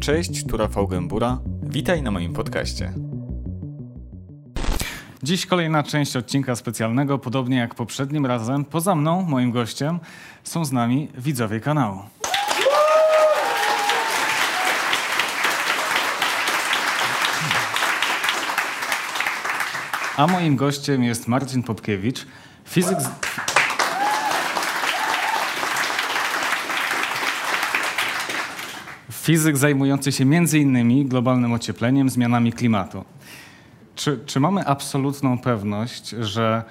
Cześć, tu Rafał Gębura. Witaj na moim podcaście. Dziś kolejna część odcinka specjalnego. Podobnie jak poprzednim razem, poza mną, moim gościem, są z nami widzowie kanału. A moim gościem jest Marcin Popkiewicz, fizyk. Z... Fizyk zajmujący się między innymi globalnym ociepleniem, zmianami klimatu. Czy, czy mamy absolutną pewność, że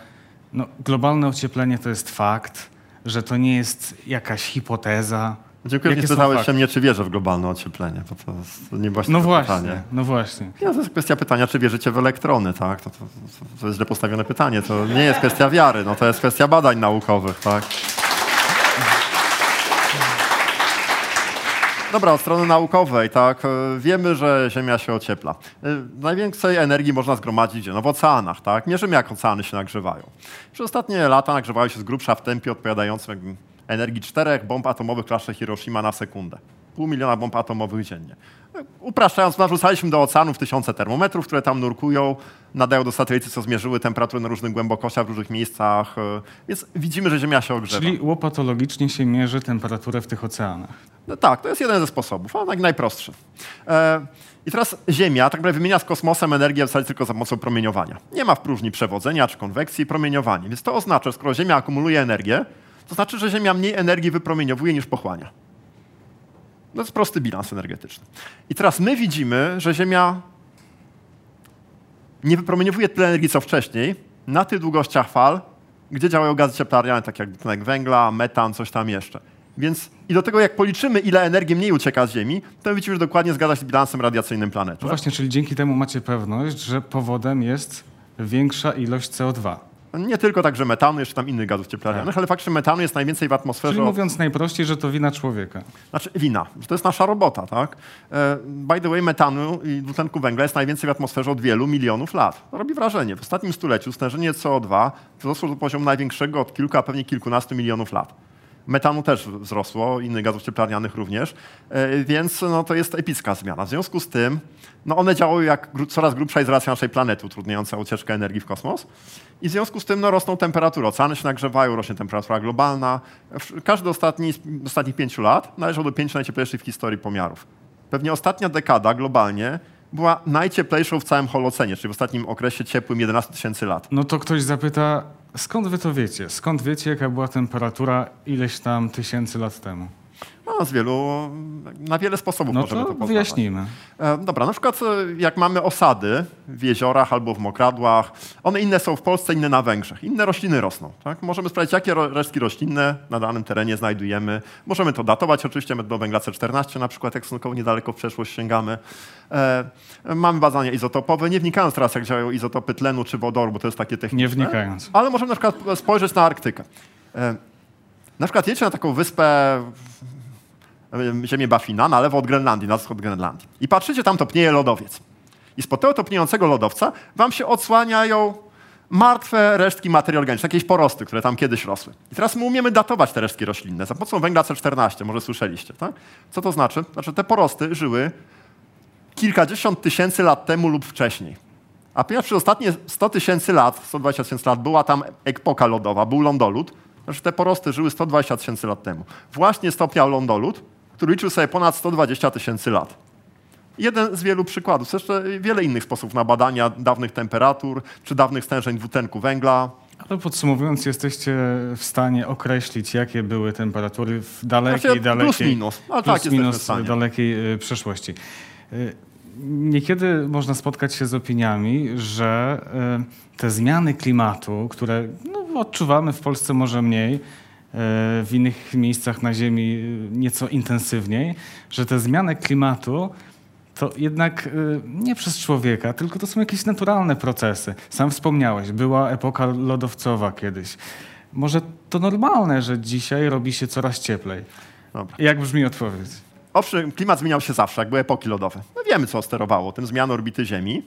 no, globalne ocieplenie to jest fakt, że to nie jest jakaś hipoteza? Dziękuję, nie fakty? się mnie, czy wierzę w globalne ocieplenie, bo to jest nie właśnie No właśnie, pytanie. no właśnie. Nie, to jest kwestia pytania, czy wierzycie w elektrony, tak? To, to, to, to jest źle postawione pytanie. To nie jest kwestia wiary, no to jest kwestia badań naukowych, tak? Dobra, od strony naukowej, tak, e, wiemy, że Ziemia się ociepla. E, Najwięcej energii można zgromadzić? No w oceanach, tak? Mierzymy, jak oceany się nagrzewają. Przez ostatnie lata nagrzewają się z grubsza w tempie odpowiadającym energii czterech bomb atomowych klasy Hiroshima na sekundę. Pół miliona bomb atomowych dziennie. E, Upraszczając, narzucaliśmy do oceanów tysiące termometrów, które tam nurkują, nadają do satelity, co zmierzyły temperatury na różnych głębokościach, w różnych miejscach, więc widzimy, że Ziemia się ogrzewa. Czyli łopatologicznie się mierzy temperaturę w tych oceanach. No tak, to jest jeden ze sposobów, ale naj- najprostszy. E, I teraz Ziemia tak naprawdę wymienia z kosmosem energię w zasadzie tylko za pomocą promieniowania. Nie ma w próżni przewodzenia czy konwekcji, promieniowanie. Więc to oznacza, że skoro Ziemia akumuluje energię, to znaczy, że Ziemia mniej energii wypromieniowuje niż pochłania. No to jest prosty bilans energetyczny. I teraz my widzimy, że Ziemia nie wypromieniowuje tyle energii, co wcześniej, na tych długościach fal, gdzie działają gazy cieplarniane, tak jak dwutlenek węgla, metan, coś tam jeszcze. Więc i do tego, jak policzymy, ile energii mniej ucieka z Ziemi, to widzimy, że dokładnie zgadza się z bilansem radiacyjnym planety. No właśnie, czyli dzięki temu macie pewność, że powodem jest większa ilość CO2. Nie tylko także metanu, jeszcze tam innych gazów cieplarnianych, ale faktycznie metanu jest najwięcej w atmosferze. Tak. Czyli mówiąc najprościej, że to wina człowieka. Znaczy wina, że to jest nasza robota, tak? E, By the way, metanu i dwutlenku węgla jest najwięcej w atmosferze od wielu milionów lat. To robi wrażenie. W ostatnim stuleciu stężenie CO2 wzrosło do poziomu największego od kilku, a pewnie kilkunastu milionów lat. Metanu też wzrosło, innych gazów cieplarnianych również, e, więc no, to jest epicka zmiana. W związku z tym no, one działają jak coraz grubsza izolacja naszej planety, utrudniająca ucieczkę energii w kosmos. I w związku z tym no, rosną temperatury. Oceany się nagrzewają, rośnie temperatura globalna. Każdy ostatni z ostatnich pięciu lat należał do pięciu najcieplejszych w historii pomiarów. Pewnie ostatnia dekada globalnie była najcieplejszą w całym Holocenie, czyli w ostatnim okresie ciepłym 11 tysięcy lat. No to ktoś zapyta, skąd wy to wiecie? Skąd wiecie, jaka była temperatura ileś tam tysięcy lat temu? No, z wielu, na wiele sposobów No możemy to to poznawać. wyjaśnijmy. E, Dobra, na przykład e, jak mamy osady w jeziorach albo w mokradłach, one inne są w Polsce, inne na Węgrzech. Inne rośliny rosną. Tak? Możemy sprawdzić, jakie resztki roślinne na danym terenie znajdujemy. Możemy to datować oczywiście do węgla C14 na przykład, jak stosunkowo niedaleko w przeszłość sięgamy. E, mamy badania izotopowe, nie wnikając teraz, jak działają izotopy tlenu czy wodoru, bo to jest takie techniczne. Nie wnikając. Ale możemy na przykład spojrzeć na Arktykę. Na przykład jedźcie na taką wyspę ziemię Baffina na lewo od Grenlandii, na wschód Grenlandii. I patrzycie, tam topnieje lodowiec. I spod tego topniejącego lodowca wam się odsłaniają martwe resztki materii organicznej, jakieś porosty, które tam kiedyś rosły. I teraz my umiemy datować te resztki roślinne za pomocą węgla C14, może słyszeliście, tak? Co to znaczy? Znaczy te porosty żyły kilkadziesiąt tysięcy lat temu lub wcześniej. A ponieważ przez ostatnie 100 tysięcy lat, 120 tysięcy lat była tam epoka lodowa, był lądolud, znaczy te porosty żyły 120 tysięcy lat temu. Właśnie stopniał lądolud, który liczył sobie ponad 120 tysięcy lat. Jeden z wielu przykładów. Jeszcze wiele innych sposobów na badania dawnych temperatur czy dawnych stężeń dwutlenku węgla. Ale podsumowując, jesteście w stanie określić, jakie były temperatury w dalekiej, Znaczy, dalekiej, plus minus. Ale tak, minus dalekiej y, przeszłości. Niekiedy można spotkać się z opiniami, że y, te zmiany klimatu, które no, odczuwamy w Polsce może mniej, y, w innych miejscach na Ziemi y, nieco intensywniej, że te zmiany klimatu to jednak nie przez człowieka, tylko to są jakieś naturalne procesy. Sam wspomniałeś, była epoka lodowcowa kiedyś. Może to normalne, że dzisiaj robi się coraz cieplej. Dobra. Jak brzmi odpowiedź? Owszem, klimat zmieniał się zawsze, jak były epoki lodowe. My wiemy, co sterowało tym zmiany orbity Ziemi.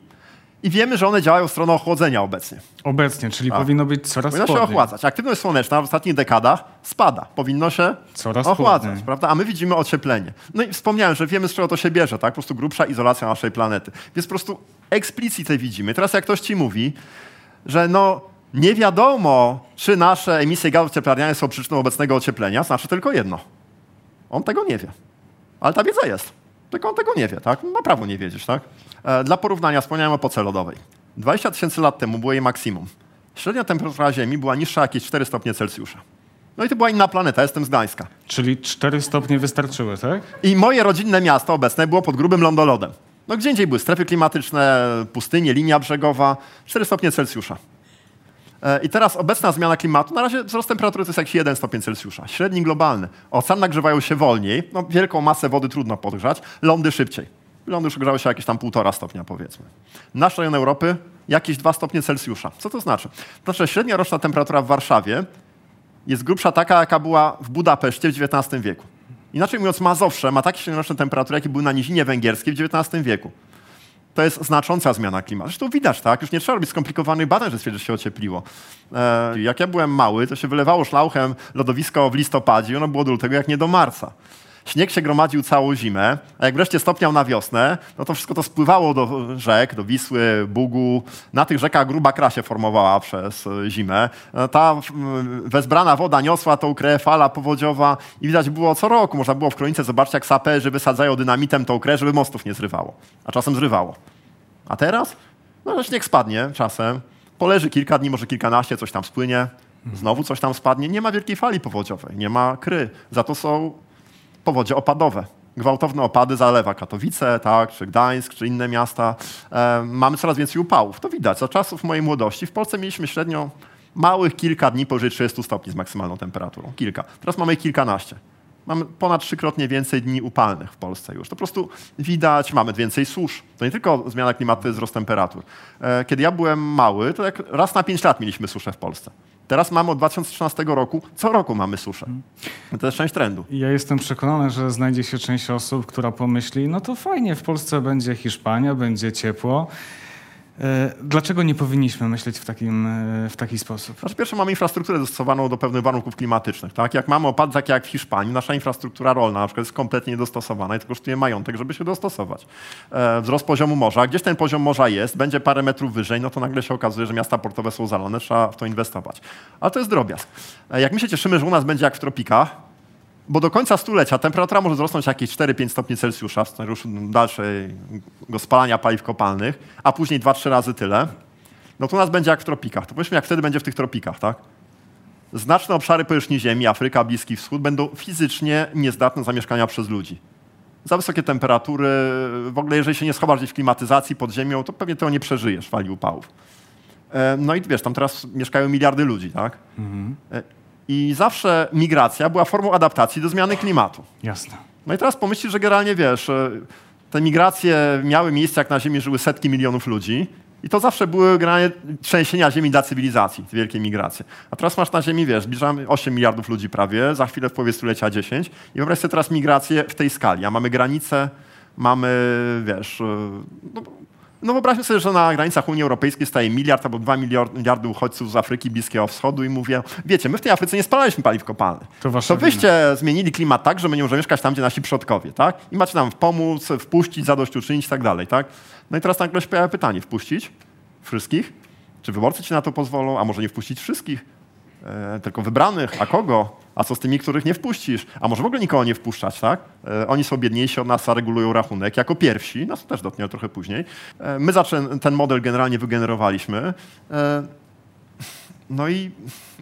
I wiemy, że one działają w stronę ochłodzenia obecnie. Obecnie, czyli powinno być coraz Powinno się ochładzać. Aktywność słoneczna w ostatnich dekadach spada. Powinno się Coraz ochładzać, prawda? A my widzimy ocieplenie. No i wspomniałem, że wiemy, z czego to się bierze, tak? Po prostu grubsza izolacja naszej planety. Więc po prostu eksplicite widzimy. Teraz jak ktoś ci mówi, że no nie wiadomo, czy nasze emisje gazów cieplarnianych są przyczyną obecnego ocieplenia, znaczy tylko jedno. On tego nie wie. Ale ta wiedza jest. Tylko on tego nie wie, tak? Ma prawo nie wiedzieć, tak? E, Dla porównania wspomniałem o epoce lodowej. 20 tysięcy lat temu było jej maksimum. Średnia temperatura Ziemi była niższa jakieś 4 stopnie Celsjusza. No i to była inna planeta, jestem z Gdańska. Czyli 4 stopnie wystarczyły, tak? I moje rodzinne miasto obecne było pod grubym lądolodem. No gdzie indziej były strefy klimatyczne, pustynie, linia brzegowa, 4 stopnie Celsjusza. E, I teraz obecna zmiana klimatu, na razie wzrost temperatury to jest jakiś 1 stopień Celsjusza, średni globalny. Oceany nagrzewają się wolniej, no wielką masę wody trudno podgrzać, lądy szybciej. Lądy już grzały się jakieś tam 1,5 stopnia powiedzmy. Nasz rejon Europy jakieś 2 stopnie Celsjusza. Co to znaczy? To znaczy średnia roczna temperatura w Warszawie jest grubsza taka, jaka była w Budapeszcie w XIX wieku. Inaczej mówiąc, Mazowsze ma takie średnioroczne temperatury, jakie były na Nizinie Węgierskiej w XIX wieku. To jest znacząca zmiana klimatu. Zresztą widać, tak? Już nie trzeba robić skomplikowanych badań, że stwierdzi, że się ociepliło. E, jak ja byłem mały, to się wylewało szlauchem lodowisko w listopadzie i ono było do lutego jak nie do marca. Śnieg się gromadził całą zimę, a jak wreszcie stopniał na wiosnę, no to wszystko to spływało do rzek, do Wisły, Bugu. Na tych rzekach gruba kra się formowała przez zimę. E, Ta wezbrana woda niosła tą krę, fala powodziowa i widać było co roku. Można było w kronice zobaczyć, jak saperzy wysadzają dynamitem tą krę, żeby mostów nie zrywało. A czasem zrywało. A teraz? No, śnieg spadnie czasem. Poleży kilka dni, może kilkanaście, coś tam spłynie. Znowu coś tam spadnie. Nie ma wielkiej fali powodziowej, nie ma kry. Za to są powodzie opadowe. Gwałtowne opady zalewa Katowice, tak, czy Gdańsk, czy inne miasta. E, mamy coraz więcej upałów. To widać. Za czasów mojej młodości w Polsce mieliśmy średnio małych kilka dni powyżej 30 stopni z maksymalną temperaturą. Kilka. Teraz mamy kilkanaście. Mamy ponad trzykrotnie więcej dni upalnych w Polsce już. To po prostu widać, mamy więcej susz. To nie tylko zmiana klimatu, to jest wzrost temperatur. E, Kiedy ja byłem mały, to jak raz na pięć lat mieliśmy suszę w Polsce. Teraz mamy od 2013 roku, co roku mamy suszę. To jest część trendu. Ja jestem przekonany, że znajdzie się część osób, która pomyśli, no to fajnie, w Polsce będzie Hiszpania, będzie ciepło. E, Dlaczego nie powinniśmy myśleć w, takim, e, w taki sposób? Znaczy, pierwsze mamy infrastrukturę dostosowaną do pewnych warunków klimatycznych. Tak? Jak mamy opady takie jak w Hiszpanii, nasza infrastruktura rolna na przykład jest kompletnie niedostosowana i to kosztuje majątek, żeby się dostosować. E, wzrost poziomu morza, gdzieś ten poziom morza jest, będzie parę metrów wyżej, no to nagle się okazuje, że miasta portowe są zalane, trzeba w to inwestować. Ale to jest drobiazg. Jak my się cieszymy, że u nas będzie jak w tropikach, bo do końca stulecia temperatura może wzrosnąć jakieś 4-5 stopni Celsjusza w scenariuszu dalszego spalania paliw kopalnych, a później 2-3 razy tyle, no to u nas będzie jak w tropikach. To powiedzmy, jak wtedy będzie w tych tropikach, tak? Znaczne obszary powierzchni Ziemi, Afryka, Bliski Wschód, będą fizycznie niezdatne do zamieszkania przez ludzi. Za wysokie temperatury, w ogóle jeżeli się nie schowasz gdzieś w klimatyzacji pod ziemią, to pewnie tego nie przeżyjesz fali upałów. E, No i wiesz, tam teraz mieszkają miliardy ludzi, tak? E, I zawsze migracja była formą adaptacji do zmiany klimatu. Jasne. No i teraz pomyślisz, że generalnie wiesz, e, te migracje miały miejsce, jak na Ziemi żyły setki milionów ludzi. I to zawsze były generalnie trzęsienia Ziemi dla cywilizacji, te wielkie migracje. A teraz masz na Ziemi, wiesz, zbliżamy 8 miliardów ludzi prawie, za chwilę w połowie stulecia 10. I wyobraź sobie teraz migrację w tej skali. A mamy granice, mamy, wiesz, e, no, no wyobraźmy sobie, że na granicach Unii Europejskiej staje miliard albo dwa miliard- miliardy uchodźców z Afryki, Bliskiego Wschodu i mówię, wiecie, my w tej Afryce nie spalaliśmy paliw kopalnych. To To wyście zmienili klimat tak, że my nie możemy mieszkać tam, gdzie nasi przodkowie, tak? I macie nam pomóc, wpuścić, zadośćuczynić i tak dalej, tak? No i teraz nagle się pojawia pytanie, wpuścić wszystkich? Czy wyborcy ci na to pozwolą? A może nie wpuścić wszystkich? E, tylko wybranych? A kogo? A co z tymi, których nie wpuścisz? A może w ogóle nikogo nie wpuszczać, tak? E, oni są biedniejsi od nas, a regulują rachunek jako pierwsi. Nas to też dotknie trochę później. E, my ten model generalnie wygenerowaliśmy. E, no i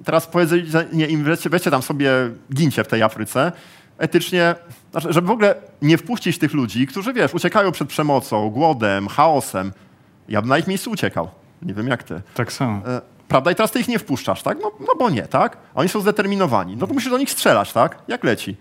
teraz powiedzenie im, weźcie, weźcie tam sobie, gincie w tej Afryce, etycznie, znaczy, żeby w ogóle nie wpuścić tych ludzi, którzy, wiesz, uciekają przed przemocą, głodem, chaosem. Ja bym na ich miejscu uciekał. Nie wiem jak ty. Tak samo. Prawda? I teraz ty ich nie wpuszczasz, tak? No, no bo nie, tak? Oni są zdeterminowani. No to musisz do nich strzelać, tak? Jak leci.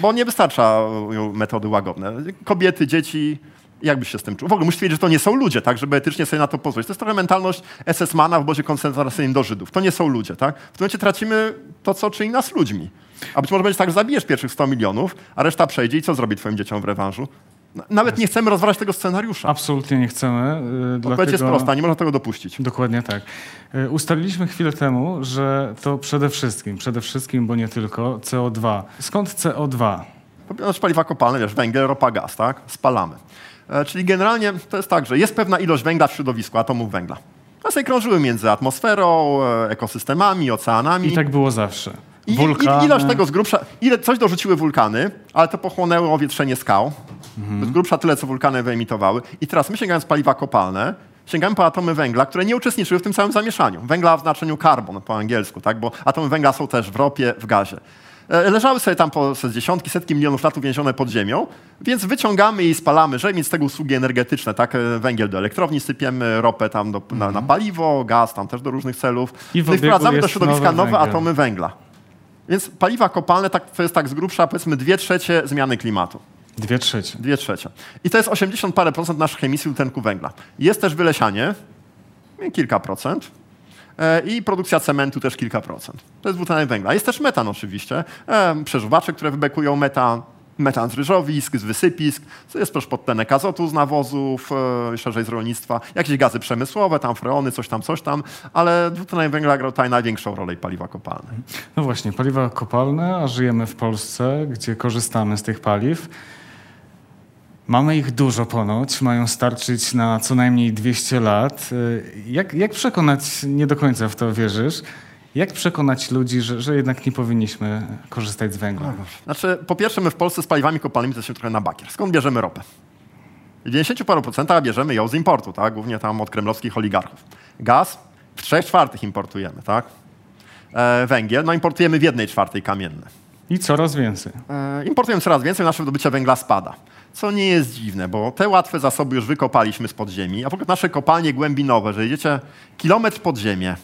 Bo nie wystarczają metody łagodne. Kobiety, dzieci, jak byś się z tym czuł? W ogóle musisz wiedzieć, że to nie są ludzie, tak? Żeby etycznie sobie na to pozwolić. To jest trochę mentalność SS-mana w obozie koncentracyjnym do Żydów. To nie są ludzie, tak? W tym momencie tracimy to, co czyni nas ludźmi. A być może będzie tak, że zabijesz pierwszych 100 milionów, a reszta przejdzie i co zrobi twoim dzieciom w rewanżu? Nawet nie chcemy rozważać tego scenariusza. Absolutnie nie chcemy. y, Odpowiedź dlatego... jest prosta, nie można tego dopuścić. Dokładnie tak. Y, Ustaliliśmy chwilę temu, że to przede wszystkim, przede wszystkim, bo nie tylko, CO2. Skąd CO2? Znaczy paliwa kopalne, wiesz, węgiel, ropa, gaz, tak? Spalamy. E, czyli generalnie to jest tak, że jest pewna ilość węgla w środowisku, atomów węgla. One sobie krążyły między atmosferą, e, ekosystemami, oceanami. I tak było zawsze. I, i ilość tego z grubsza, ile, coś dorzuciły wulkany, ale to pochłonęło wietrzenie skał. Z grubsza tyle, co wulkany wyemitowały. I teraz my sięgając paliwa kopalne, sięgamy po atomy węgla, które nie uczestniczyły w tym samym zamieszaniu. Węgla w znaczeniu carbon po angielsku, tak? bo atomy węgla są też w ropie, w gazie. E, Leżały sobie tam po dziesiątki, setki milionów lat uwięzione pod ziemią, więc wyciągamy i spalamy, żeby mieć z tego usługi energetyczne. Tak? E, Węgiel do elektrowni sypiemy, ropę tam do, na, na paliwo, gaz tam też do różnych celów. I No obiegu wprowadzamy do jest środowiska nowe węgiel. atomy węgla. Więc paliwa kopalne tak, to jest tak z grubsza powiedzmy dwie trzecie zmiany klimatu. Dwie trzecie. Dwie trzecie. I to jest 80 parę procent naszych emisji dwutlenku węgla. Jest też wylesianie, kilka procent. E, I produkcja cementu też kilka procent. To jest dwutlenek węgla. Jest też metan oczywiście. E, przeżuwacze, które wybekują metan, metan z ryżowisk, z wysypisk, co jest też podtlenek azotu z nawozów, e, szerzej z rolnictwa, jakieś gazy przemysłowe, tam freony, coś tam, coś tam, ale dwutlenek węgla gra tutaj największą rolę i paliwa kopalne. No właśnie, paliwa kopalne, a żyjemy w Polsce, gdzie korzystamy z tych paliw. Mamy ich dużo ponoć, mają starczyć na co najmniej 200 lat. Y, Jak, jak przekonać, nie do końca w to wierzysz, jak przekonać ludzi, że, że jednak nie powinniśmy korzystać z węgla? Znaczy, po pierwsze, my w Polsce z paliwami kopalnymi jesteśmy trochę na bakier. Skąd bierzemy ropę? W 90 paru procentach bierzemy ją z importu, tak? głównie tam od kremlowskich oligarchów. Gaz w 3 czwartych importujemy, tak? E, węgiel, no importujemy w 1 czwartej kamienne. I coraz więcej. E, importujemy coraz więcej, nasze wydobycie węgla spada. Co nie jest dziwne, bo te łatwe zasoby już wykopaliśmy z podziemi, a w ogóle nasze kopalnie głębinowe, że jedziecie kilometr pod ziemię,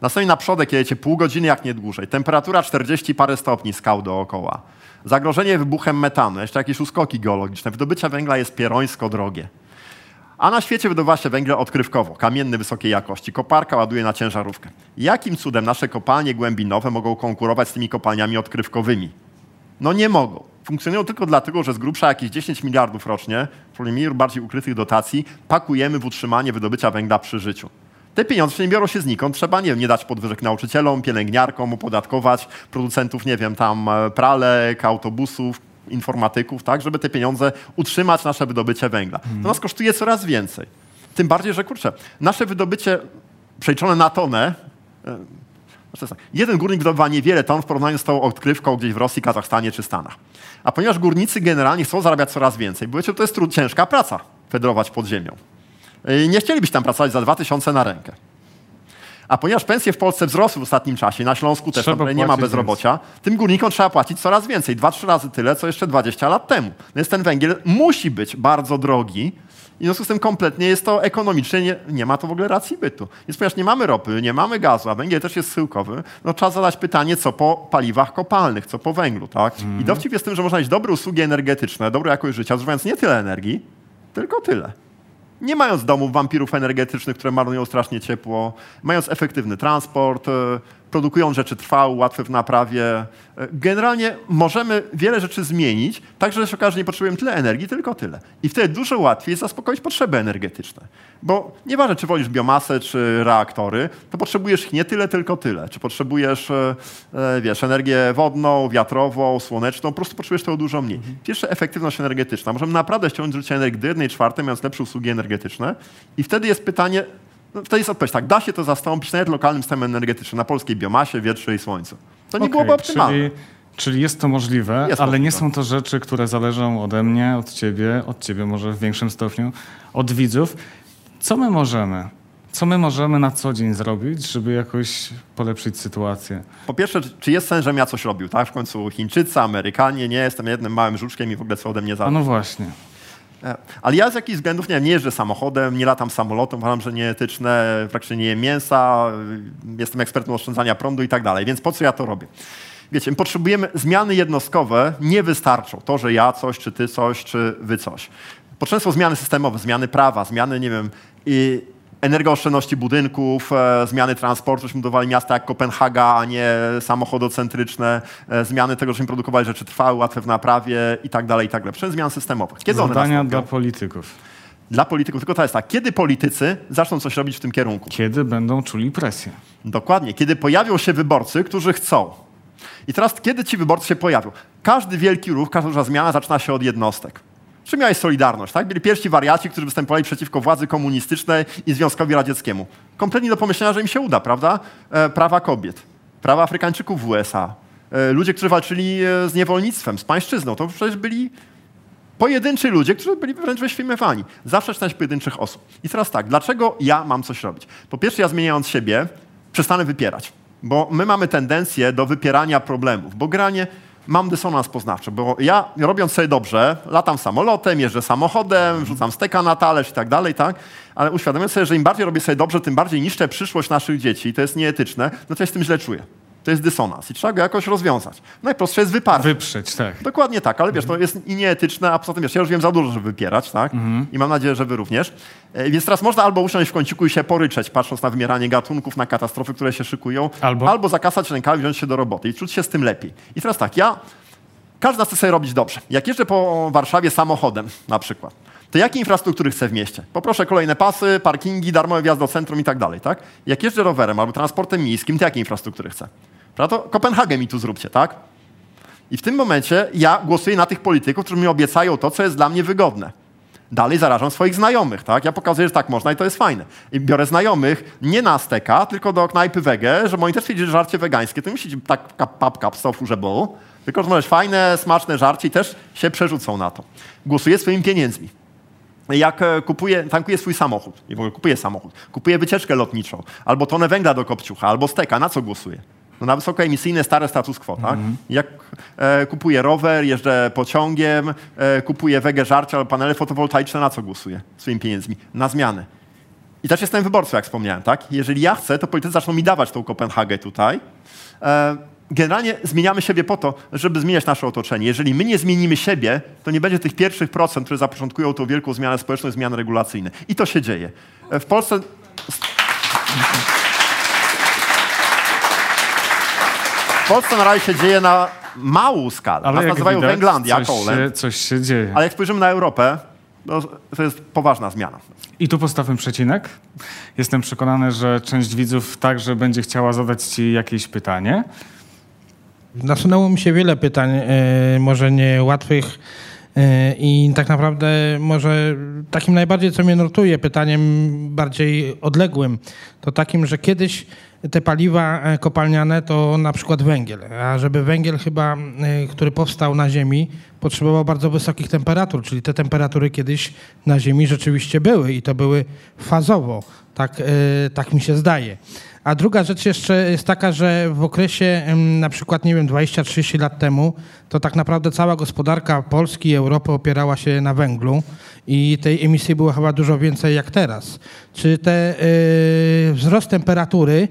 następnie na przodek jedziecie pół godziny, jak nie dłużej, temperatura 40 parę stopni skał dookoła, zagrożenie wybuchem metanu, jeszcze jakieś uskoki geologiczne, wydobycie węgla jest pierońsko drogie. A na świecie wydobywa się węgiel odkrywkowo, kamienny wysokiej jakości. Koparka ładuje na ciężarówkę. Jakim cudem nasze kopalnie głębinowe mogą konkurować z tymi kopalniami odkrywkowymi? No nie mogą. Funkcjonują tylko dlatego, że z grubsza jakieś 10 miliardów rocznie, czyli mniej lub bardziej ukrytych dotacji, pakujemy w utrzymanie wydobycia węgla przy życiu. Te pieniądze nie biorą się znikąd. Trzeba, nie wiem, nie dać podwyżek nauczycielom, pielęgniarkom, opodatkować producentów, nie wiem, tam e, pralek, autobusów, informatyków, tak, żeby te pieniądze utrzymać nasze wydobycie węgla. To nas kosztuje coraz więcej. Tym bardziej, że kurczę, nasze wydobycie przeliczone na tonę Jeden górnik wydobywa niewiele ton w porównaniu z tą odkrywką gdzieś w Rosji, Kazachstanie czy Stanach. A ponieważ górnicy generalnie chcą zarabiać coraz więcej, bo wiecie, to jest trud, ciężka praca fedrować pod ziemią. Yy, Nie chcielibyście tam pracować za 2000 na rękę. A ponieważ pensje w Polsce wzrosły w ostatnim czasie, na Śląsku też, tam nie ma bezrobocia, tym górnikom trzeba płacić coraz więcej, dwa, trzy razy tyle, co jeszcze 20 lat temu. Więc ten węgiel musi być bardzo drogi i w związku z tym kompletnie jest to ekonomicznie, nie, nie ma to w ogóle racji bytu. Więc ponieważ nie mamy ropy, nie mamy gazu, a węgiel też jest schyłkowy, no trzeba zadać pytanie, co po paliwach kopalnych, co po węglu, tak? I dowcip jest tym, że można mieć dobre usługi energetyczne, dobrą jakość życia, zużywając nie tyle energii, tylko tyle. Nie mając domów wampirów energetycznych, które marnują strasznie ciepło, mając efektywny transport, produkując rzeczy trwałe, łatwe w naprawie. E, Generalnie możemy wiele rzeczy zmienić, tak że się okaże, że nie potrzebujemy tyle energii, tylko tyle. I wtedy dużo łatwiej jest zaspokoić potrzeby energetyczne. Bo nieważne, czy wolisz biomasę, czy reaktory, to potrzebujesz ich nie tyle, tylko tyle. Czy potrzebujesz, e, e, wiesz, energię wodną, wiatrową, słoneczną, po prostu potrzebujesz tego dużo mniej. Pierwsze, efektywność energetyczna. Możemy naprawdę ściągnąć życie energii do jednej czwartej, mając lepsze usługi energetyczne. I wtedy jest pytanie, no, wtedy jest odpowiedź tak, da się to zastąpić nawet lokalnym systemem energetycznym na polskiej biomasie, wietrze i słońcu. To nie Okej, byłoby optymalne. Czyli, czyli jest to możliwe, Jest ale nie możliwe. są to rzeczy, które zależą ode mnie, od ciebie, od ciebie może w większym stopniu, od widzów. Co my możemy? Co my możemy na co dzień zrobić, żeby jakoś polepszyć sytuację? Po pierwsze, czy- jest sens, żebym ja coś robił, tak? W końcu Chińczycy, Amerykanie, nie jestem jednym małym żuczkiem i w ogóle co ode mnie A zależy. no właśnie. E, Ale ja z jakichś względów nie, wiem, nie jeżdżę samochodem, nie latam samolotem, uważam, że nieetyczne, praktycznie nie jem mięsa, y, jestem ekspertem oszczędzania prądu i tak dalej, więc po co ja to robię? Wiecie, my potrzebujemy zmiany jednostkowe, nie wystarczą. To, że ja coś, czy ty coś, czy wy coś. Potrzebne są zmiany systemowe, zmiany prawa, zmiany, nie wiem, i energooszczędności budynków, e, zmiany transportu, żeśmy budowali miasta jak Kopenhaga, a nie samochodocentryczne, e, zmiany tego, żeśmy produkowali rzeczy trwałe, łatwe w naprawie i tak dalej, i tak dalej. Przez zmian systemowych. Kiedy Zadania dla polityków. Dla polityków, tylko to jest tak, kiedy politycy zaczną coś robić w tym kierunku? Kiedy będą czuli presję. Dokładnie, kiedy pojawią się wyborcy, którzy chcą. I teraz, kiedy ci wyborcy się pojawią? Każdy wielki ruch, każda duża zmiana zaczyna się od jednostek. Czym miałeś Solidarność, tak? Byli pierwsi wariaci, którzy występowali przeciwko władzy komunistycznej i Związkowi Radzieckiemu. Kompletnie do pomyślenia, że im się uda, prawda? E, prawa kobiet, prawa Afrykańczyków w USA, e, ludzie, którzy walczyli e, z niewolnictwem, z pańszczyzną. To przecież byli pojedynczy ludzie, którzy byli wręcz wyśmiewani. Zawsze czytać pojedynczych osób. I teraz tak, dlaczego ja mam coś robić? Po pierwsze, ja zmieniając siebie, przestanę wypierać. Bo my mamy tendencję do wypierania problemów, bo granie mam dysonans poznawczy, bo ja robiąc sobie dobrze, latam samolotem, jeżdżę samochodem, wrzucam steka na talerz i tak dalej, tak? Ale uświadomiam sobie, że im bardziej robię sobie dobrze, tym bardziej niszczę przyszłość naszych dzieci, to jest nieetyczne, no to ja się z tym źle czuję. To jest dysonans i trzeba go jakoś rozwiązać. Najprostsze jest wyparcie. Wyprzeć, tak. Dokładnie tak, ale wiesz, to jest i nieetyczne, a poza tym wiesz, ja już wiem za dużo, żeby wypierać, tak? Mhm. I mam nadzieję, że wy również. E, więc teraz można albo usiąść w kąciku i się poryczeć, patrząc na wymieranie gatunków, na katastrofy, które się szykują, albo, albo zakasać rękawy, wziąć się do roboty i czuć się z tym lepiej. I teraz tak, ja, każdy chce sobie robić dobrze. Jak jeżdżę po Warszawie samochodem na przykład, to jakie infrastruktury chcę w mieście? Poproszę kolejne pasy, parkingi, darmowy wjazd do centrum i tak dalej, tak? Jak jeżdżę rowerem albo transportem miejskim, to jakie infrastruktury chcę? Prawda? To Kopenhagę mi tu zróbcie, tak? I w tym momencie ja głosuję na tych polityków, którzy mi obiecają to, co jest dla mnie wygodne. Dalej zarażam swoich znajomych, tak? Ja pokazuję, że tak można i to jest fajne. I biorę znajomych nie na steka, tylko do knajpy wege, że moi też stwierdzili, że żarcie wegańskie to musi taka papka w sofu, że. Tylko, że możesz fajne, smaczne żarcie i też się przerzucą na to. Głosuję swoimi pieniędzmi. Jak e, kupuję, tankuję swój samochód, i w ogóle kupuję samochód, kupuję wycieczkę lotniczą, albo tonę węgla do kopciucha, albo steka, na co głosuję? No na wysokoemisyjne stare status quo. Tak? Mm -hmm. Jak e, kupuję rower, jeżdżę pociągiem, e, kupuję wege żarcia albo panele fotowoltaiczne, na co głosuję swoimi pieniędzmi? Na zmiany. I też jestem wyborcą, jak wspomniałem. Tak? Jeżeli ja chcę, to politycy zaczną mi dawać tą Kopenhagę tutaj. E, generalnie zmieniamy siebie po to, żeby zmieniać nasze otoczenie. Jeżeli my nie zmienimy siebie, to nie będzie tych pierwszych procent, które zapoczątkują tą wielką zmianę społeczną, zmiany regulacyjne. I to się dzieje. E, w Polsce... W Polsce na razie się dzieje na małą skalę. Ale Nas nazywają widać, Węglandia, coś się, coś się dzieje. Ale jak spojrzymy na Europę, no, to jest poważna zmiana. I tu postawmy przecinek. Jestem przekonany, że część widzów także będzie chciała zadać Ci jakieś pytanie. Nasunęło mi się wiele pytań, e, może nie łatwych. E, I tak naprawdę może takim najbardziej, co mnie nurtuje, pytaniem bardziej odległym, to takim, że kiedyś te paliwa e, kopalniane to na przykład węgiel. A żeby węgiel chyba, e, który powstał na Ziemi, potrzebował bardzo wysokich temperatur, czyli te temperatury kiedyś na Ziemi rzeczywiście były i to były fazowo, tak, e, tak mi się zdaje. A druga rzecz jeszcze jest taka, że w okresie na przykład, nie wiem, 20-30 lat temu, to tak naprawdę cała gospodarka Polski i Europy opierała się na węglu i tej emisji było chyba dużo więcej jak teraz. Czy te yy, wzrost temperatury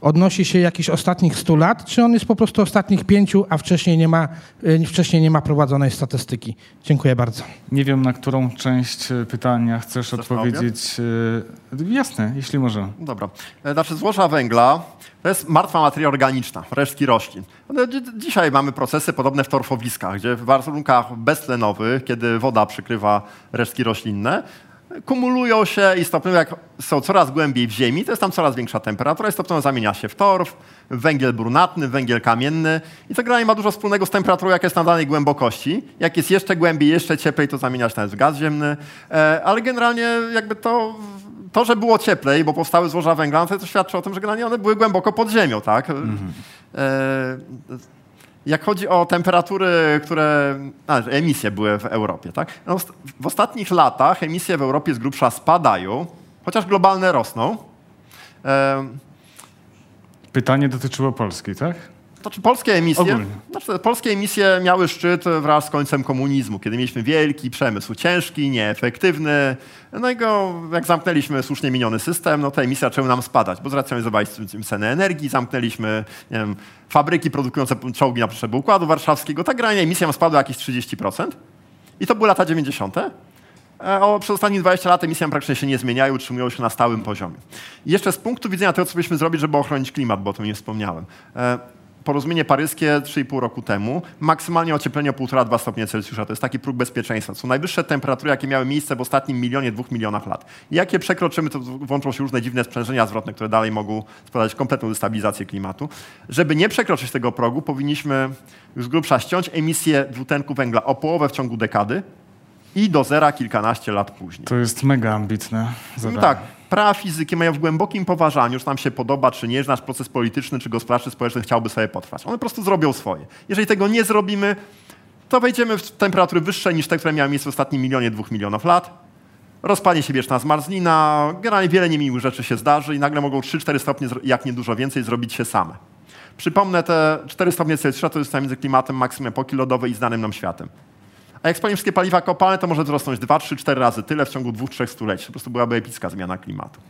odnosi się jakichś ostatnich 100 lat, czy on jest po prostu ostatnich pięciu, a wcześniej nie ma, y, wcześniej nie ma prowadzonej statystyki? Dziękuję bardzo. Nie wiem, na którą część y, pytania chcesz, chcesz odpowiedzieć. Y, jasne, jeśli może. Dobra. E, znaczy złoża węgla to jest martwa materia organiczna, resztki roślin. No, dzisiaj mamy procesy podobne w torfowiskach, gdzie w warunkach beztlenowych, kiedy woda przykrywa resztki roślinne, kumulują się i stopniowo, jak są coraz głębiej w ziemi, to jest tam coraz większa temperatura i stopniowo zamienia się w torf, w węgiel brunatny, w węgiel kamienny. I to generalnie ma dużo wspólnego z temperaturą, jak jest na danej głębokości. Jak jest jeszcze głębiej, jeszcze cieplej, to zamienia się w gaz ziemny. E, ale generalnie jakby to, to, że było cieplej, bo powstały złoża węgla, to, to świadczy o tym, że generalnie one były głęboko pod ziemią, tak? Mm -hmm. Jak chodzi o temperatury, które. A, emisje były w Europie, tak? No, w ostatnich latach emisje w Europie z grubsza spadają, chociaż globalne rosną. Pytanie dotyczyło Polski, tak? Znaczy polskie emisje, znaczy, polskie emisje miały szczyt wraz z końcem komunizmu, kiedy mieliśmy wielki przemysł, ciężki, nieefektywny. No i go, jak zamknęliśmy słusznie miniony system, no te emisje zaczęły nam spadać, bo zracjonalizowaliśmy cenę energii, zamknęliśmy wiem, fabryki produkujące czołgi na potrzeby Układu Warszawskiego. Tak granie emisja spadła jakieś 30%. I to były lata 90. E, o, przez ostatnie 20 lat emisje praktycznie się nie zmieniają, utrzymują się na stałym poziomie. I jeszcze z punktu widzenia tego, co byśmy zrobić, żeby ochronić klimat, bo o tym nie wspomniałem. Porozumienie paryskie 3,5 roku temu, maksymalnie ocieplenie o 1,5-2 stopnie Celsjusza. To jest taki próg bezpieczeństwa. To są najwyższe temperatury, jakie miały miejsce w ostatnim milionie, dwóch milionach lat. I jak je przekroczymy, to włączą się różne dziwne sprzężenia zwrotne, które dalej mogą spowodować kompletną destabilizację klimatu. Żeby nie przekroczyć tego progu, powinniśmy już z grubsza ściąć emisję dwutlenku węgla o połowę w ciągu dekady i do zera kilkanaście lat później. To jest mega ambitne zadanie. Tak, prawa fizyki mają w głębokim poważaniu, czy nam się podoba, czy nie, że nasz proces polityczny, czy gospodarczy, społeczny chciałby sobie potrwać. One po prostu zrobią swoje. Jeżeli tego nie zrobimy, to wejdziemy w temperatury wyższe niż te, które miały miejsce w ostatnim milionie, dwóch milionów lat. Rozpanie się wieczna zmarzlina, generalnie wiele niemiłych rzeczy się zdarzy i nagle mogą 3-4 stopnie, jak nie dużo więcej, zrobić się same. Przypomnę, te 4 stopnie Celsjusza to jest między klimatem maksimum epoki lodowej i znanym nam światem. A jak spalimy wszystkie paliwa kopalne, to może wzrosnąć 2, 3, 4 razy tyle w ciągu 2-3 stuleci. Po prostu byłaby epicka zmiana klimatu.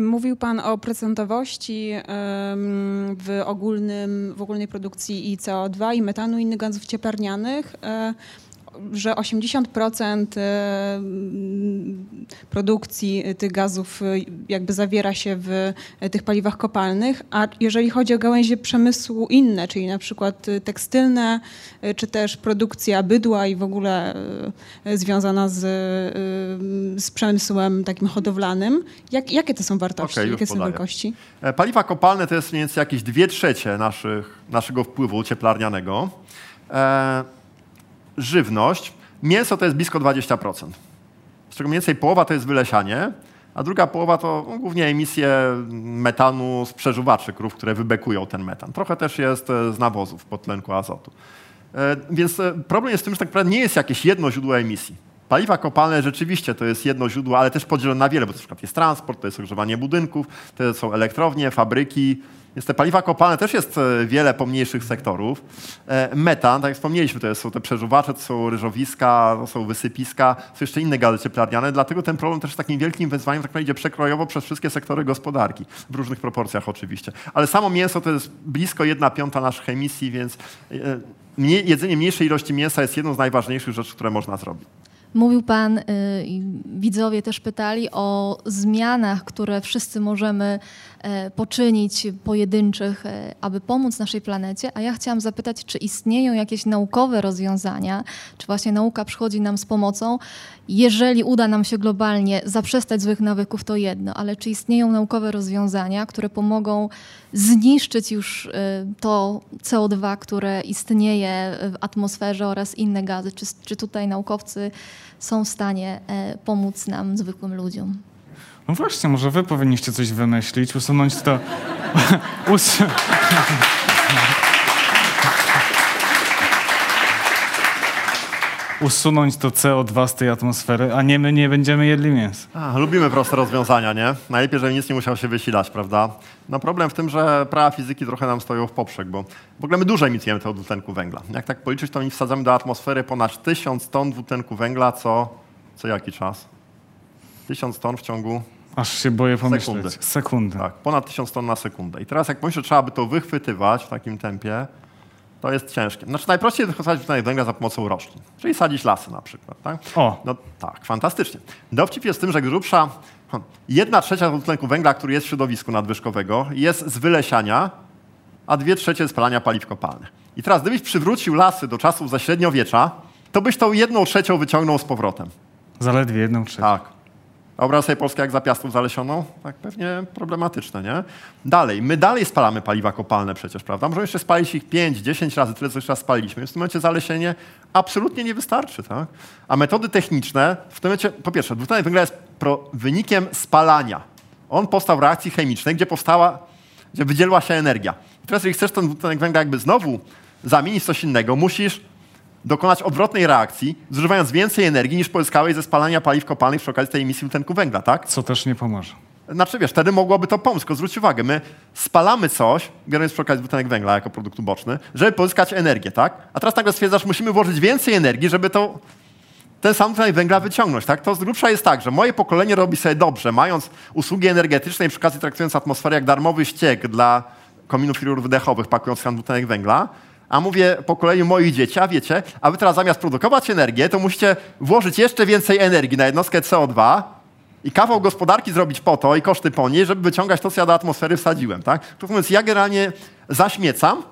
Mówił Pan o procentowości w, ogólnym, w ogólnej produkcji i CO2 i metanu i innych gazów cieplarnianych. E, że 80% e, produkcji tych gazów e, jakby zawiera się w tych paliwach kopalnych, a jeżeli chodzi o gałęzie przemysłu inne, czyli na przykład tekstylne, e, czy też produkcja bydła i w ogóle związana z, z przemysłem takim hodowlanym, jak, jakie to są wartości, okay, jakie są podaję. wielkości? Paliwa kopalne to jest mniej więcej jakieś dwie trzecie naszych, naszego wpływu cieplarnianego. E żywność, mięso to jest blisko 20%. Z czego mniej więcej połowa to jest wylesianie, a druga połowa to no, głównie emisje metanu z przeżuwaczy krów, które wybekują ten metan. Trochę też jest e, z nawozów podtlenku azotu. E, więc e, problem jest w tym, że tak naprawdę nie jest jakieś jedno źródło emisji. Paliwa kopalne rzeczywiście to jest jedno źródło, ale też podzielone na wiele, bo to na przykład jest transport, to jest ogrzewanie budynków, to są elektrownie, fabryki, więc te paliwa kopalne też jest e, wiele pomniejszych sektorów. E, metan, tak jak wspomnieliśmy, to są te przeżuwacze, to są ryżowiska, to są wysypiska, są jeszcze inne gazy cieplarniane, dlatego ten problem też jest takim wielkim wyzwaniem, tak idzie przekrojowo przez wszystkie sektory gospodarki, w różnych proporcjach oczywiście. Ale samo mięso to jest blisko jedna piąta naszych emisji, więc e, jedzenie mniejszej ilości mięsa jest jedną z najważniejszych rzeczy, które można zrobić. Mówił Pan, y, widzowie też pytali o zmianach, które wszyscy możemy e, poczynić pojedynczych, e, aby pomóc naszej planecie, a ja chciałam zapytać, czy istnieją jakieś naukowe rozwiązania, czy właśnie nauka przychodzi nam z pomocą, jeżeli uda nam się globalnie zaprzestać złych nawyków, to jedno, ale czy istnieją naukowe rozwiązania, które pomogą zniszczyć już y, to CO2, które istnieje w atmosferze oraz inne gazy? Czy, czy tutaj naukowcy są w stanie e, pomóc nam, zwykłym ludziom? No właśnie, może wy powinniście coś wymyślić, usunąć to... usunąć to CO2 z tej atmosfery, a nie my nie będziemy jedli mięsa. A, lubimy proste rozwiązania, nie? Najlepiej, żeby nic nie musiał się wysilać, prawda? No problem w tym, że prawa fizyki trochę nam stoją w poprzek, bo w ogóle my dużo emitujemy tego dwutlenku węgla. Jak tak policzyć, to my wsadzamy do atmosfery ponad 1000 ton dwutlenku węgla co, co jaki czas? 1000 ton w ciągu Aż się boję pomyśleć. Sekundy. Sekundy. Tak, ponad 1000 ton na sekundę. I teraz jak myślę, że trzeba by to wychwytywać w takim tempie, to jest ciężkie. Znaczy najprościej jest wykorzystać dwutlenek węgla za pomocą roślin, czyli sadzić lasy na przykład. Tak? O. No tak, fantastycznie. Dowcip jest w tym, że grubsza jedna trzecia dwutlenku węgla, który jest w środowisku nadwyżkowego, jest z wylesiania, a dwie trzecie z spalania paliw kopalnych. I teraz gdybyś przywrócił lasy do czasów zaśredniowiecza, to byś tą jedną trzecią wyciągnął z powrotem. Zaledwie jedną trzecią. Tak. Obraz sobie Polskę jak za zalesioną? Tak pewnie problematyczne, nie? Dalej, my dalej spalamy paliwa kopalne przecież, prawda? Możemy jeszcze spalić ich 5-10 razy tyle, co już raz spaliliśmy. Więc w tym momencie zalesienie absolutnie nie wystarczy, tak? A metody techniczne, w tym momencie, po pierwsze, dwutlenek węgla jest wynikiem spalania. On powstał w reakcji chemicznej, gdzie powstała, gdzie wydzieliła się energia. I teraz, jeżeli chcesz ten dwutlenek węgla jakby znowu zamienić coś innego, musisz dokonać odwrotnej reakcji, zużywając więcej energii niż pozyskałeś ze spalania paliw kopalnych przy okazji tej emisji dwutlenku węgla, tak? Co też nie pomoże. Znaczy wiesz, wtedy mogłoby to pomóc, tylko zwróć uwagę, my spalamy coś, biorąc przy okazji dwutlenek węgla jako produkt uboczny, żeby pozyskać energię, tak? A teraz nagle stwierdzasz, musimy włożyć więcej energii, żeby to ten sam dwutlenek węgla wyciągnąć, tak? To z grubsza jest tak, że moje pokolenie robi sobie dobrze, mając usługi energetyczne i przy okazji traktując atmosferę jak darmowy ściek dla kominów rur wydechowych, pakując tam dwutlenek węgla, A mówię pokoleniu moich dzieci, a wiecie, a wy teraz zamiast produkować energię, to musicie włożyć jeszcze więcej energii na jednostkę CO2 i kawał gospodarki zrobić po to i koszty po niej, żeby wyciągać to, co ja do atmosfery wsadziłem. Tak? To mówiąc, ja generalnie zaśmiecam,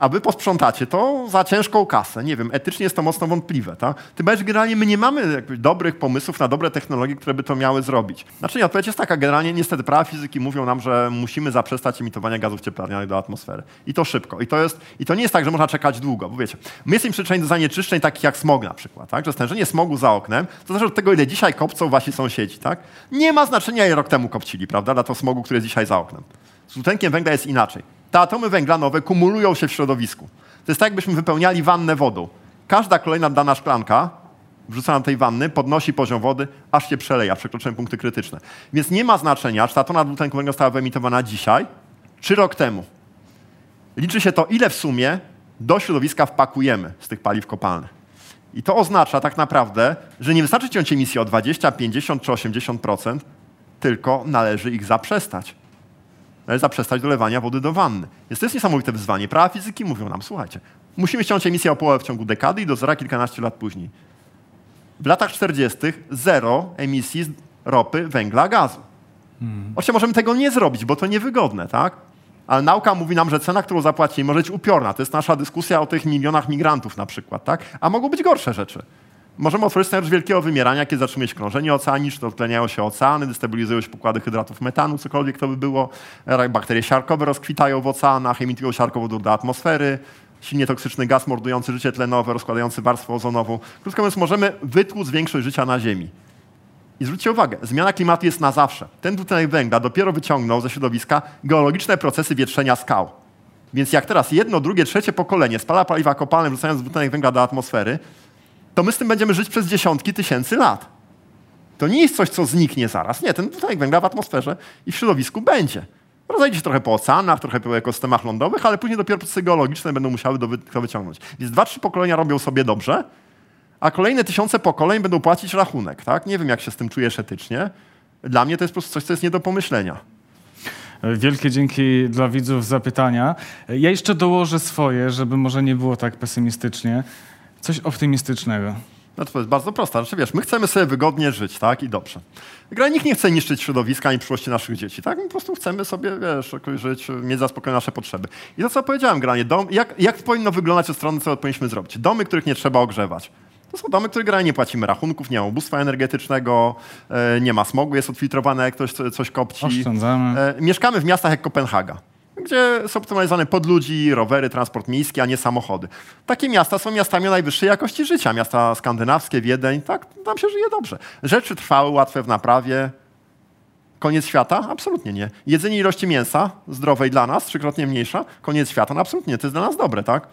a wy posprzątacie to za ciężką kasę. Nie wiem, etycznie jest to mocno wątpliwe. Tak? Tym bardziej, generalnie my nie mamy dobrych pomysłów na dobre technologie, które by to miały zrobić. Znaczy odpowiedź jest taka, generalnie niestety prawa fizyki mówią nam, że musimy zaprzestać emitowania gazów cieplarnianych do atmosfery. I to szybko. I to, jest, I to nie jest tak, że można czekać długo, bo wiecie, my jesteśmy przyczynieni do zanieczyszczeń takich jak smog na przykład, tak? że stężenie smogu za oknem, to zależy od tego, ile dzisiaj kopcą wasi sąsiedzi. Tak? Nie ma znaczenia, ile rok temu kopcili, prawda, dla to smogu, który jest dzisiaj za oknem. Z dwutlenkiem węgla jest inaczej te atomy węgla nowe kumulują się w środowisku. To jest tak, jakbyśmy wypełniali wannę wodą. Każda kolejna dana szklanka wrzucona do tej wanny podnosi poziom wody, aż się przeleja, przekroczymy punkty krytyczne. Więc nie ma znaczenia, czy ta tona dwutlenku węgla została wyemitowana dzisiaj, czy rok temu. Liczy się to, ile w sumie do środowiska wpakujemy z tych paliw kopalnych. I to oznacza tak naprawdę, że nie wystarczy ciąć emisji o 20, 50 czy 80%, tylko należy ich zaprzestać należy zaprzestać dolewania wody do wanny. Więc to jest niesamowite wyzwanie. Prawa fizyki mówią nam, słuchajcie, musimy ściąć emisję o połowę w ciągu dekady i do zera kilkanaście lat później. W latach 40. zero emisji ropy, węgla, gazu. Hmm. Oczywiście możemy tego nie zrobić, bo to niewygodne, tak? Ale nauka mówi nam, że cena, którą zapłacimy, może być upiorna. To jest nasza dyskusja o tych milionach migrantów na przykład, tak? A mogą być gorsze rzeczy. Możemy otworzyć scenariusz wielkiego wymierania, kiedy zatrzymuje się krążenie oceaniczne, odtleniają się oceany, destabilizują się pokłady hydratów metanu, cokolwiek to by było. Bakterie siarkowe rozkwitają w oceanach, emitują siarkowodór do atmosfery. Silnie toksyczny gaz mordujący życie tlenowe, rozkładający warstwę ozonową. Krótko mówiąc, możemy wytłuc większość życia na Ziemi. I zwróćcie uwagę, zmiana klimatu jest na zawsze. Ten dwutlenek węgla dopiero wyciągnął ze środowiska geologiczne procesy wietrzenia skał. Więc jak teraz jedno, drugie, trzecie pokolenie spala paliwa kopalne, wrzucając dwutlenek węgla do atmosfery, to my z tym będziemy żyć przez dziesiątki tysięcy lat. To nie jest coś, co zniknie zaraz. Nie, ten dwutlenek węgla w atmosferze i w środowisku będzie. Rozejdzie się trochę po oceanach, trochę po ekosystemach lądowych, ale później dopiero procesy geologiczne będą musiały to wyciągnąć. Więc dwa, trzy pokolenia robią sobie dobrze, a kolejne tysiące pokoleń będą płacić rachunek. Tak? Nie wiem, jak się z tym czujesz etycznie. Dla mnie to jest po prostu coś, co jest nie do pomyślenia. Wielkie dzięki dla widzów za pytania. Ja jeszcze dołożę swoje, żeby może nie było tak pesymistycznie. Coś optymistycznego. No to jest bardzo proste. Znaczy, wiesz, my chcemy sobie wygodnie żyć, tak? I dobrze. Gra nikt nie chce niszczyć środowiska ani przyszłości naszych dzieci, tak? My po prostu chcemy sobie, wiesz, żyć, mieć zaspokojone nasze potrzeby. I to, co powiedziałem, granie, dom, jak, jak powinno wyglądać od strony, co powinniśmy zrobić? Domy, których nie trzeba ogrzewać. To są domy, które grają, nie płacimy rachunków, nie ma ubóstwa energetycznego, e, nie ma smogu, jest odfiltrowane, jak ktoś coś kopci. Oszczędzamy. E, mieszkamy w miastach jak Kopenhaga gdzie są optymalizowane pod ludzi, rowery, transport miejski, a nie samochody. Takie miasta są miastami o najwyższej jakości życia. Miasta skandynawskie, Wiedeń, tak, tam się żyje dobrze. Rzeczy trwały, łatwe w naprawie. Koniec świata? Absolutnie nie. Jedzenie ilości mięsa, zdrowej dla nas, trzykrotnie mniejsza, koniec świata? No absolutnie, to jest dla nas dobre, tak?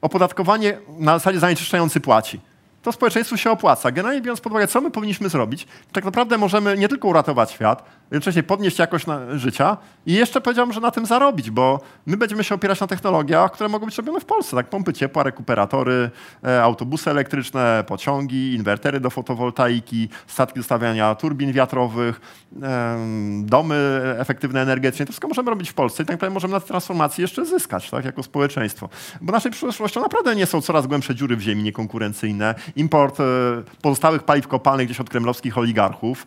Opodatkowanie na zasadzie zanieczyszczający płaci to społeczeństwu się opłaca. Generalnie biorąc pod uwagę, co my powinniśmy zrobić, tak naprawdę możemy nie tylko uratować świat, jednocześnie podnieść jakość życia i jeszcze powiedziałbym, że na tym zarobić, bo my będziemy się opierać na technologiach, które mogą być robione w Polsce, tak pompy ciepła, rekuperatory, e, autobusy elektryczne, pociągi, inwertery do fotowoltaiki, statki do stawiania turbin wiatrowych, e, domy efektywne energetycznie. To wszystko możemy robić w Polsce i tak naprawdę możemy na transformacji jeszcze zyskać, tak, jako społeczeństwo. Bo naszej przyszłością naprawdę nie są coraz głębsze dziury w ziemi niekonkurencyjne, import e, pozostałych paliw kopalnych gdzieś od kremlowskich oligarchów,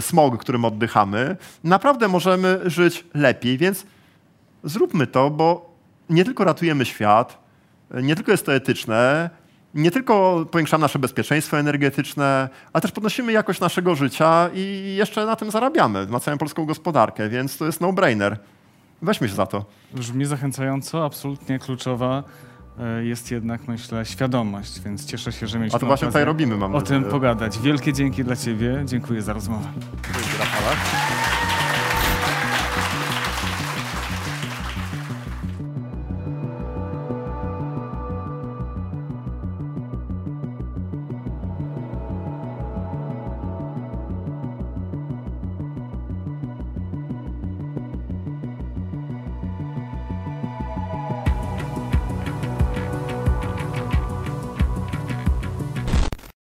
smog, którym od oddychamy, naprawdę możemy żyć lepiej, więc zróbmy to, bo nie tylko ratujemy świat, nie tylko jest to etyczne, nie tylko powiększamy nasze bezpieczeństwo energetyczne, ale też podnosimy jakość naszego życia i jeszcze na tym zarabiamy, wzmacniamy polską gospodarkę, więc to jest no-brainer. Weźmy się za to. Brzmi zachęcająco, absolutnie kluczowa e, jest jednak, myślę, świadomość, więc cieszę się, że mieliśmy A to właśnie tutaj robimy, mam O tym pogadać. Wielkie dzięki dla Ciebie. Dziękuję za rozmowę. Dzięki.